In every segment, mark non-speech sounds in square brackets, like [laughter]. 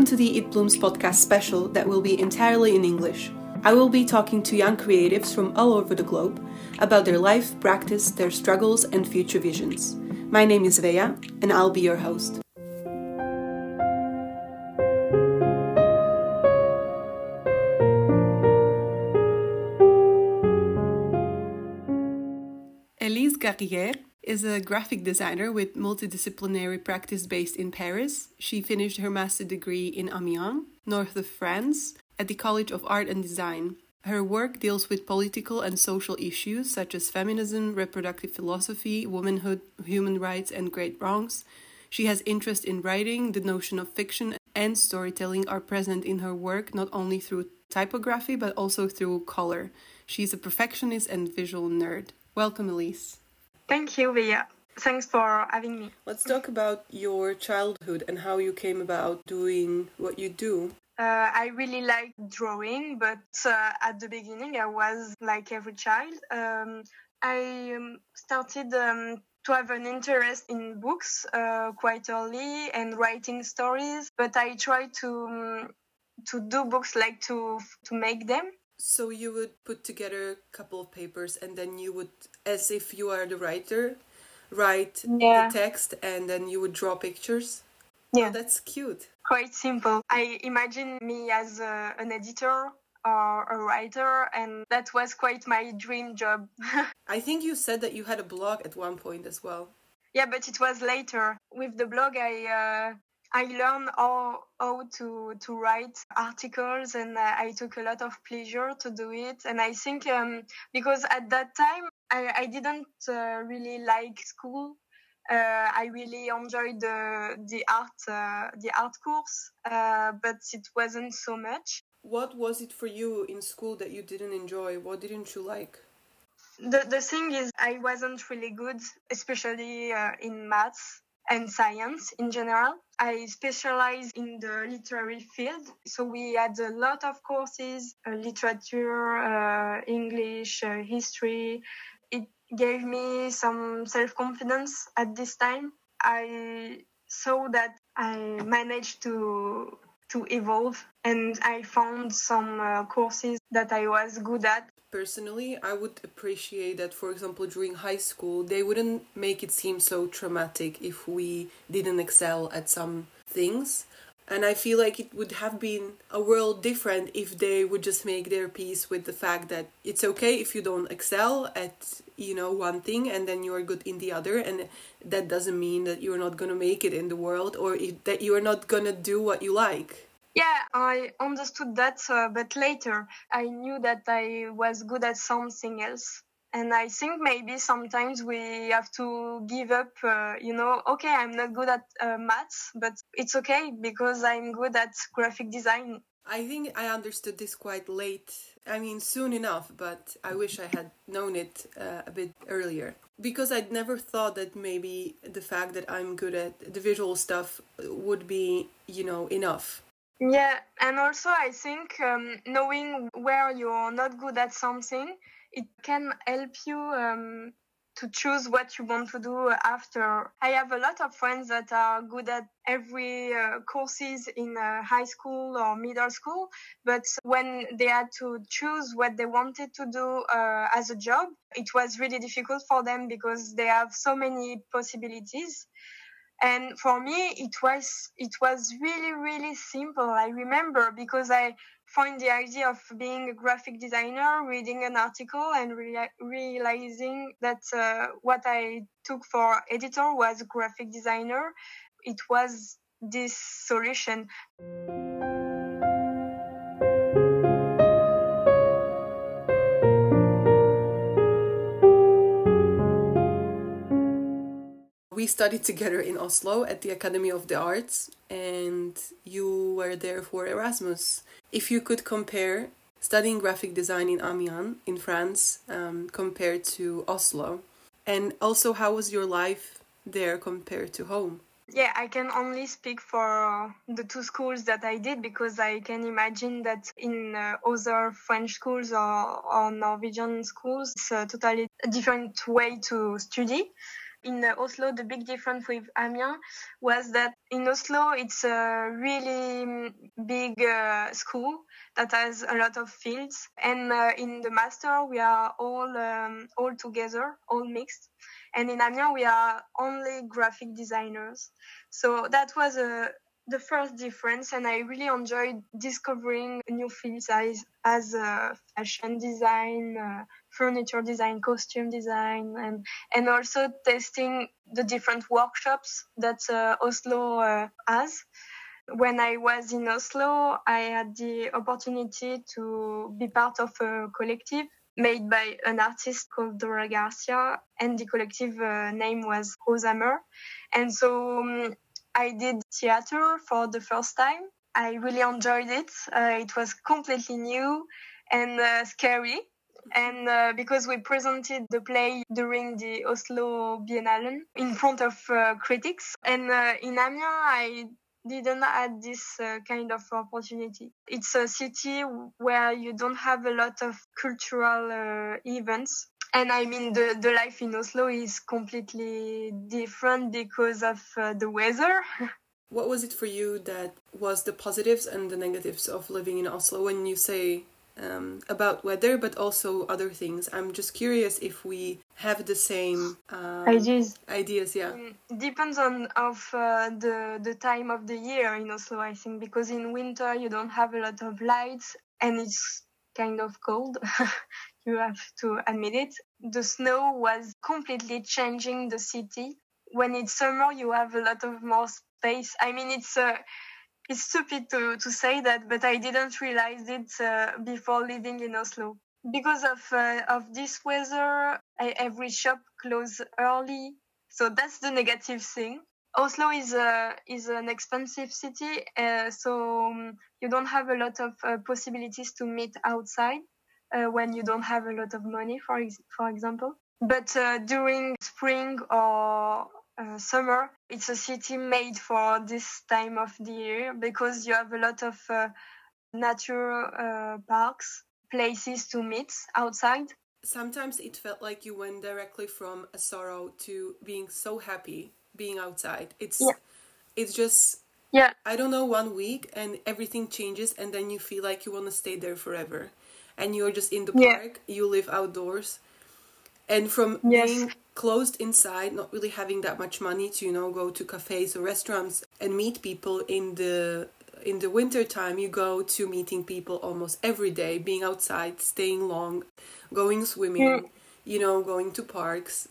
Welcome to the It Blooms podcast special that will be entirely in English. I will be talking to young creatives from all over the globe about their life, practice, their struggles, and future visions. My name is Vea, and I'll be your host. Elise Garrière is a graphic designer with multidisciplinary practice based in Paris. She finished her master degree in Amiens, north of France, at the College of Art and Design. Her work deals with political and social issues such as feminism, reproductive philosophy, womanhood, human rights, and great wrongs. She has interest in writing, the notion of fiction and storytelling are present in her work not only through typography but also through color. She's a perfectionist and visual nerd. Welcome, Elise. Thank you, Via. Thanks for having me. Let's talk about your childhood and how you came about doing what you do. Uh, I really like drawing, but uh, at the beginning, I was like every child. Um, I um, started um, to have an interest in books uh, quite early and writing stories, but I tried to um, to do books like to to make them. So you would put together a couple of papers and then you would, as if you are the writer, write Yeah. the text and then you would draw pictures. Yeah. Oh, that's cute. Quite simple. I imagine me as a, an editor or a writer, and that was quite my dream job. [laughs] I think you said that you had a blog at one point as well. Yeah, but it was later. With the blog, I uh, I learned how how to to write articles, and I took a lot of pleasure to do it. And I think um, because at that time I I didn't uh, really like school. Uh, I really enjoyed the the art uh, the art course, uh, but it wasn't so much. What was it for you in school that you didn't enjoy? What didn't you like? The the thing is, I wasn't really good, especially uh, in maths and science in general. I specialize in the literary field, so we had a lot of courses: uh, literature, uh, English, uh, history. It gave me some self confidence at this time. I saw that I managed to to evolve, and I found some uh, courses that I was good at Personally, I would appreciate that, for example, during high school, they wouldn't make it seem so traumatic if we didn't excel at some things. And I feel like it would have been a world different if they would just make their peace with the fact that it's okay if you don't excel at, you know, one thing and then you're good in the other. And that doesn't mean that you're not going to make it in the world or if, that you're not going to do what you like. Yeah, I understood that, uh, but later I knew that I was good at something else. And I think maybe sometimes we have to give up, uh, you know, okay, I'm not good at uh, maths, but it's okay because I'm good at graphic design. I think I understood this quite late. I mean, soon enough, but I wish I had known it uh, a bit earlier. Because I'd never thought that maybe the fact that I'm good at the visual stuff would be, you know, enough. Yeah, and also I think um, knowing where you're not good at something, it can help you um, to choose what you want to do after. I have a lot of friends that are good at every uh, courses in uh, high school or middle school, but when they had to choose what they wanted to do uh, as a job, it was really difficult for them because they have so many possibilities and for me it was it was really really simple i remember because i found the idea of being a graphic designer reading an article and rea- realizing that uh, what i took for editor was graphic designer. It was this solution. We studied together in Oslo at the Academy of the Arts, and you were there for Erasmus. If you could compare studying graphic design in Amiens in France um, compared to Oslo, and also how was your life there compared to home? Yeah, I can only speak for the two schools that I did because I can imagine that in uh, other French schools or, or Norwegian schools, it's a totally different way to study. In uh, Oslo, the big difference with Amiens was that in Oslo, it's a really mm, big uh, school that has a lot of fields. And uh, in the master, we are all, um, all together, all mixed. And in Amiens, we are only graphic designers. So that was a, the first difference and i really enjoyed discovering new fields as, as uh, fashion design uh, furniture design costume design and and also testing the different workshops that uh, oslo uh, has. When i was in oslo i had the opportunity to be part of a collective made by an artist called dora garcia and the collective uh, name was rosamer and so um, I did theater for the first time. I really enjoyed it. Uh, it was completely new and uh, scary. And uh, because we presented the play during the Oslo Biennale in front of uh, critics, and uh, in Amiens, I didn't have this uh, kind of opportunity. It's a city where you don't have a lot of cultural events and I mean the the life in Oslo is completely different because of uh, the weather. [laughs] what was it for you that was the positives and the negatives of living in Oslo when you say um, about weather, but also other things? I'm just curious if we have the same um, ideas. Ideas, yeah. Mm, depends on of uh, the the time of the year in Oslo, I think, because in winter you don't have a lot of lights and it's kind of cold. [laughs] you have to admit it. The snow was completely changing the city. When it's summer, you have a lot of more space. I mean, it's uh, it's stupid to, to say that, but I didn't realize it uh, before living in Oslo. Because of uh, of this weather, I, every shop closes early, so that's the negative thing. Oslo is a is an expensive city, uh, so um, you don't have a lot of uh, possibilities to meet outside uh, when you don't have a lot of money, for ex- for example. But uh, during spring or uh, summer, it's a city made for this time of the year because you have a lot of uh, natural uh, parks, places to meet outside. Sometimes it felt like you went directly from a sorrow to being so happy being outside. It's yeah. it's just yeah. I don't know one week and everything changes and then you feel like you want to stay there forever and you're just in the park yeah. you live outdoors and from yes. being closed inside not really having that much money to you know go to cafes or restaurants and meet people in the in the winter time you go to meeting people almost every day being outside staying long going swimming mm. you know going to parks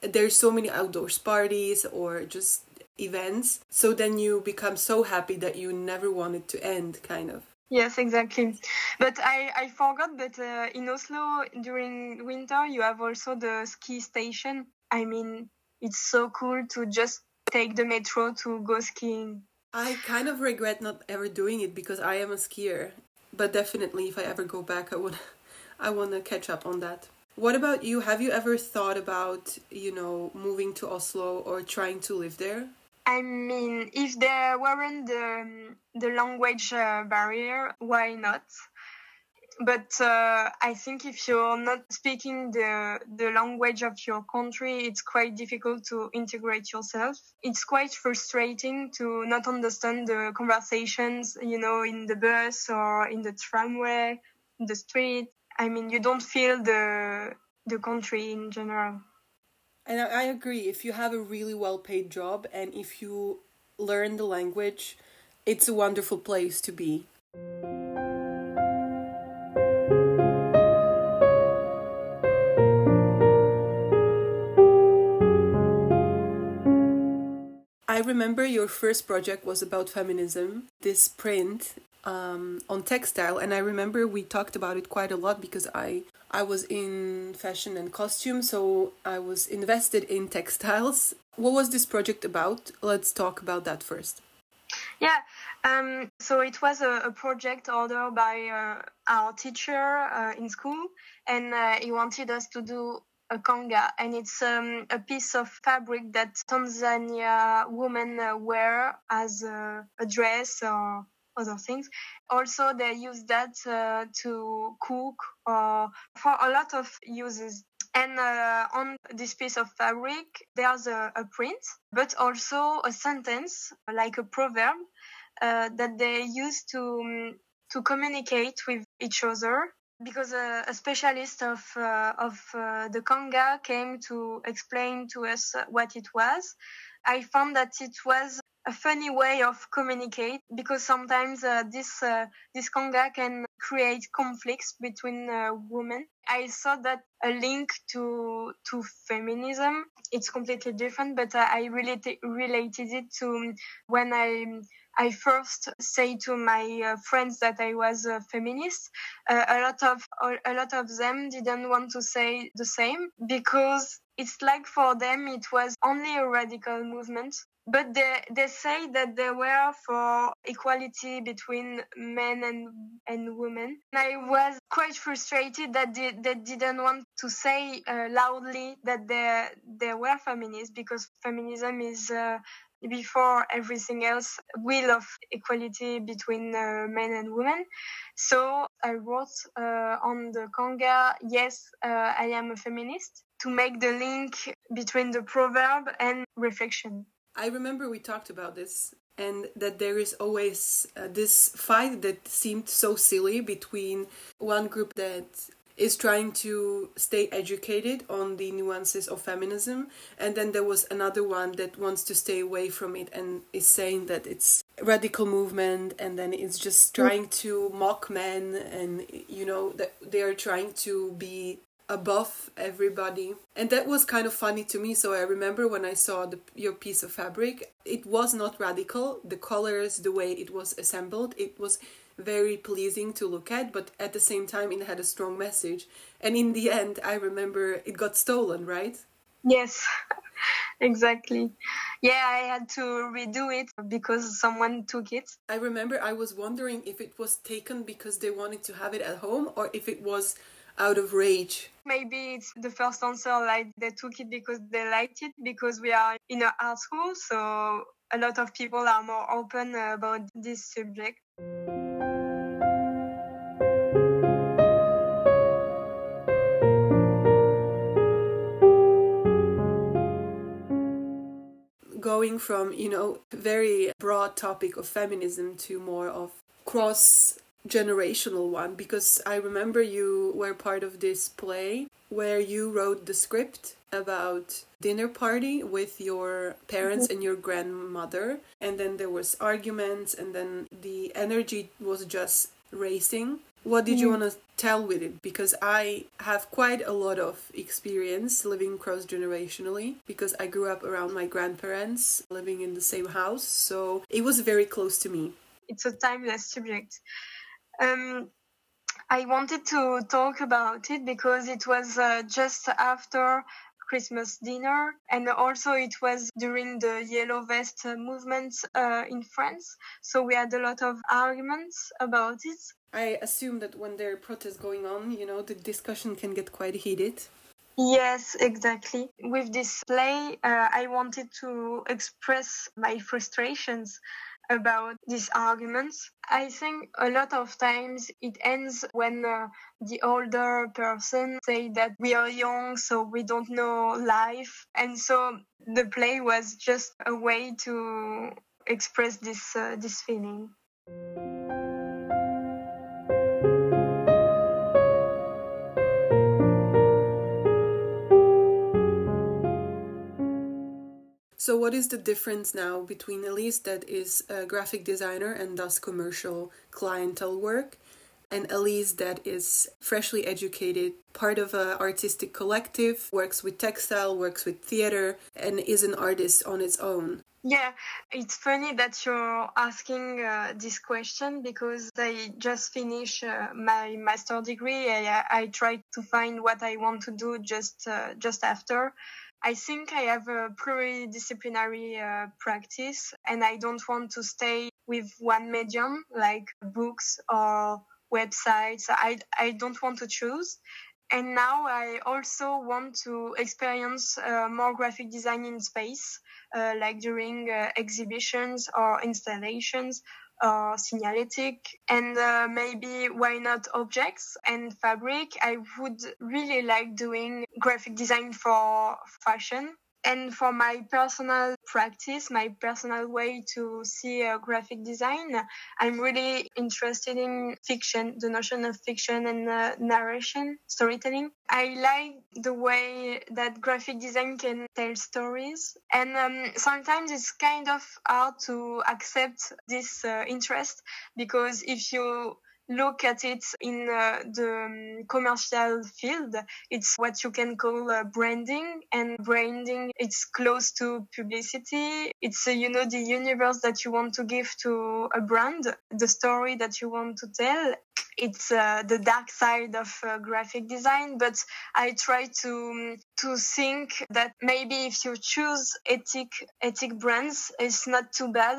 there's so many outdoors parties or just events so then you become so happy that you never want it to end kind of Yes, exactly. But I, I forgot that uh, in Oslo during winter you have also the ski station. I mean, it's so cool to just take the metro to go skiing. I kind of regret not ever doing it because I am a skier. But definitely, if I ever go back, I would, [laughs] I want to catch up on that. What about you? Have you ever thought about, you know, moving to Oslo or trying to live there? I mean, if there weren't the, the language uh, barrier, why not? But uh, I think if you're not speaking the, the language of your country, it's quite difficult to integrate yourself. It's quite frustrating to not understand the conversations, you know, in the bus or in the tramway, in the street. I mean, you don't feel the the country in general. And I agree. If you have a really well paid job and if you learn the language, it's a wonderful place to be. I remember your first project was about feminism. This print um, on textile, and I remember we talked about it quite a lot because I I was in fashion and costume, so I was invested in [laughs] textiles. What was this project about? Let's talk about that first. Yeah, um, so it was a, a project ordered by uh, our teacher uh, in school, and uh, he wanted us to do a kanga, and it's um, a piece of fabric that Tanzania women uh, wear as a, a dress or other things. Also, they use that uh, to cook or for a lot of uses. And uh, on this piece of fabric, there's a, a, print, but also a sentence, like a proverb, uh, that they use to um, to communicate with each other. Because a, a specialist of uh, of uh, the kanga came to explain to us what it was, I found that it was a funny way of communicate because sometimes uh, this uh, this Kanga can create conflicts between uh, women. I saw that a link to to feminism. It's completely different, but I related related it to when I I first say to my uh, friends that I was a feminist. Uh, a lot of a lot of them didn't want to say the same because it's like for them it was only a radical movement but they, they say that they were for equality between men and, and women. I was quite frustrated that they, they didn't want to say uh, loudly that they, they were feminists because feminism is uh, before everything else will of equality between uh, men and women so i wrote uh, on the kanga yes uh, i am a feminist to make the link between the proverb and reflection I remember we talked about this and that there is always uh, this fight that seemed so silly between one group that is trying to stay educated on the nuances of feminism and then there was another one that wants to stay away from it and is saying that it's radical movement and then it's just trying to mock men and you know that they are trying to be above everybody. And that was kind of funny to me. So i remember when i saw the, your piece of fabric it was not radical. The colors the way it was assembled it was very pleasing to look at but at the same time it had a strong message. And in the end i remember it got stolen right? Yes [laughs] exactly. Yeah i had to redo it because someone took it. I remember i was wondering if it was taken because they wanted to have it at home or if it was out of rage? Maybe it's the first answer like they took it because they liked it because we are in an art school, so a lot of people are more open about this subject. Going from, you know, very broad topic of feminism to more of cross generational one because I remember you were part of this play where you wrote the script about dinner party with your parents mm-hmm. and your grandmother and then there was arguments and then the energy was just racing what did you mm-hmm. want to tell with it because i have quite a lot of experience living cross generationally because i grew up around my grandparents living in the same house so it was very close to me it's a timeless subject um, I wanted to talk about it because it was uh, just after Christmas dinner, and also it was during the Yellow Vest movement uh, in France. So we had a lot of arguments about it. I assume that when there are protests going on, you know, the discussion can get quite heated. Yes, exactly. With this play, uh, I wanted to express my frustrations about these arguments. I think a lot of times it ends when uh, the older person say that we are young, so we don't know life. And so the play was just a way to express this, uh, this feeling. So, what is the difference now between Elise, that is a graphic designer and does commercial clientele work, and Elise, that is freshly educated, part of an artistic collective, works with textile, works with theater, and is an artist on its own? Yeah, it's funny that you're asking uh, this question because I just finished uh, my master degree. I, I tried to find what I want to do just uh, just after. I think I have a pluridisciplinary uh, practice and I don't want to stay with one medium like books or websites. I, I don't want to choose. And now I also want to experience uh, more graphic design in space, uh, like during uh, exhibitions or installations or signalétique and uh, maybe why not objects and fabric. I would really like doing graphic design for fashion and for my personal practice, my personal way to see graphic design, I'm really interested in fiction, the notion of fiction and uh, narration, storytelling. I like the way that graphic design can tell stories. And um, sometimes it's kind of hard to accept this uh, interest because if you look at it in uh, the um, commercial field, it's what you can call uh, branding. And branding, it's close to publicity. It's, uh, you know, the universe that you want to give to a brand, the story that you want to tell. It's uh, the dark side of uh, graphic design, but I try to um, to think that maybe if you choose ethic ethic brands, it's not too bad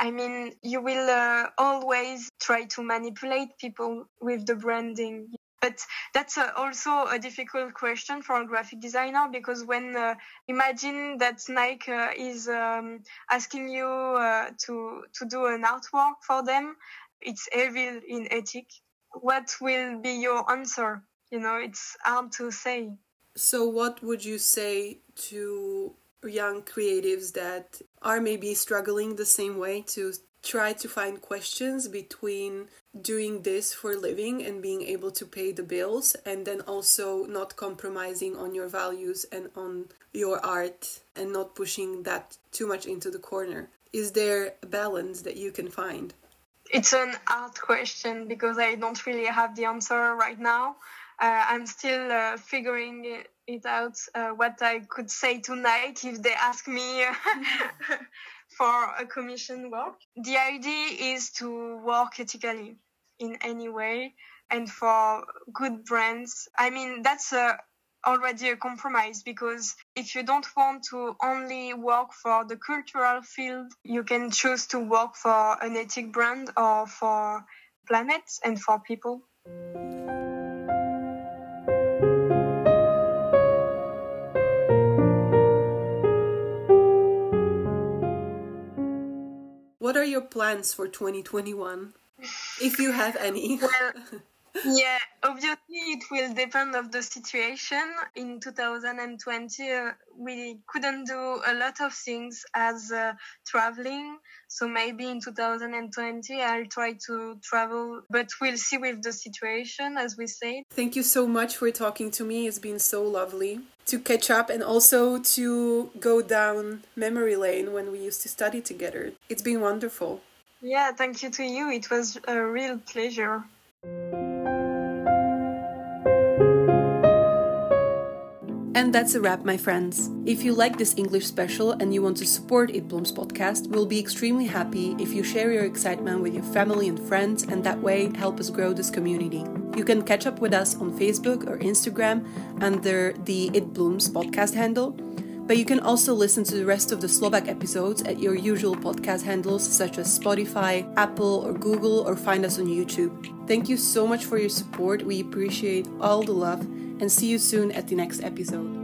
I mean, you will uh, always try to manipulate people with the branding. But that's uh, also a difficult question for a graphic designer because when uh, imagine that Nike uh, is um, asking you uh, to to do an artwork for them, it's evil in ethic. What will be your answer? You know, it's hard to say. So, what would you say to young creatives that are maybe struggling the same way to try to find questions between doing this for living and being able to pay the bills and then also not compromising on your values and on your art and not pushing that too much into the corner. Is there a balance that you can find? It's an art question because i don't really have the answer right now i'm still uh, figuring it out uh, what I could say tonight if they ask me [laughs] for a commission work. The idea is to work ethically in any way and for good brands. I mean, that's a, already a compromise because if you don't want to only work for the cultural field, you can choose to work for an ethic brand or for planet and for people. What are your plans for 2021? If you have any. [laughs] well, [laughs] yeah, obviously it will depend of the situation. In 2020, uh, we couldn't do a lot of things as uh, traveling. So maybe in 2020 I'll try to travel, but we'll see with the situation, as we said. Thank you so much for talking to me. It's been so lovely to catch up and also to go down memory lane when we used to study together. It's been wonderful. Yeah, thank you to you. It was a real pleasure. And that's a wrap, my friends. If you like this English special and you want to support It Blooms podcast, we'll be extremely happy if you share your excitement with your family and friends and that way help us grow this community. You can catch up with us on Facebook or Instagram under the It Blooms podcast handle. But you can also listen to the rest of the Slovak episodes at your usual podcast handles such as Spotify, Apple, or Google, or find us on YouTube. Thank you so much for your support. We appreciate all the love and see you soon at the next episode.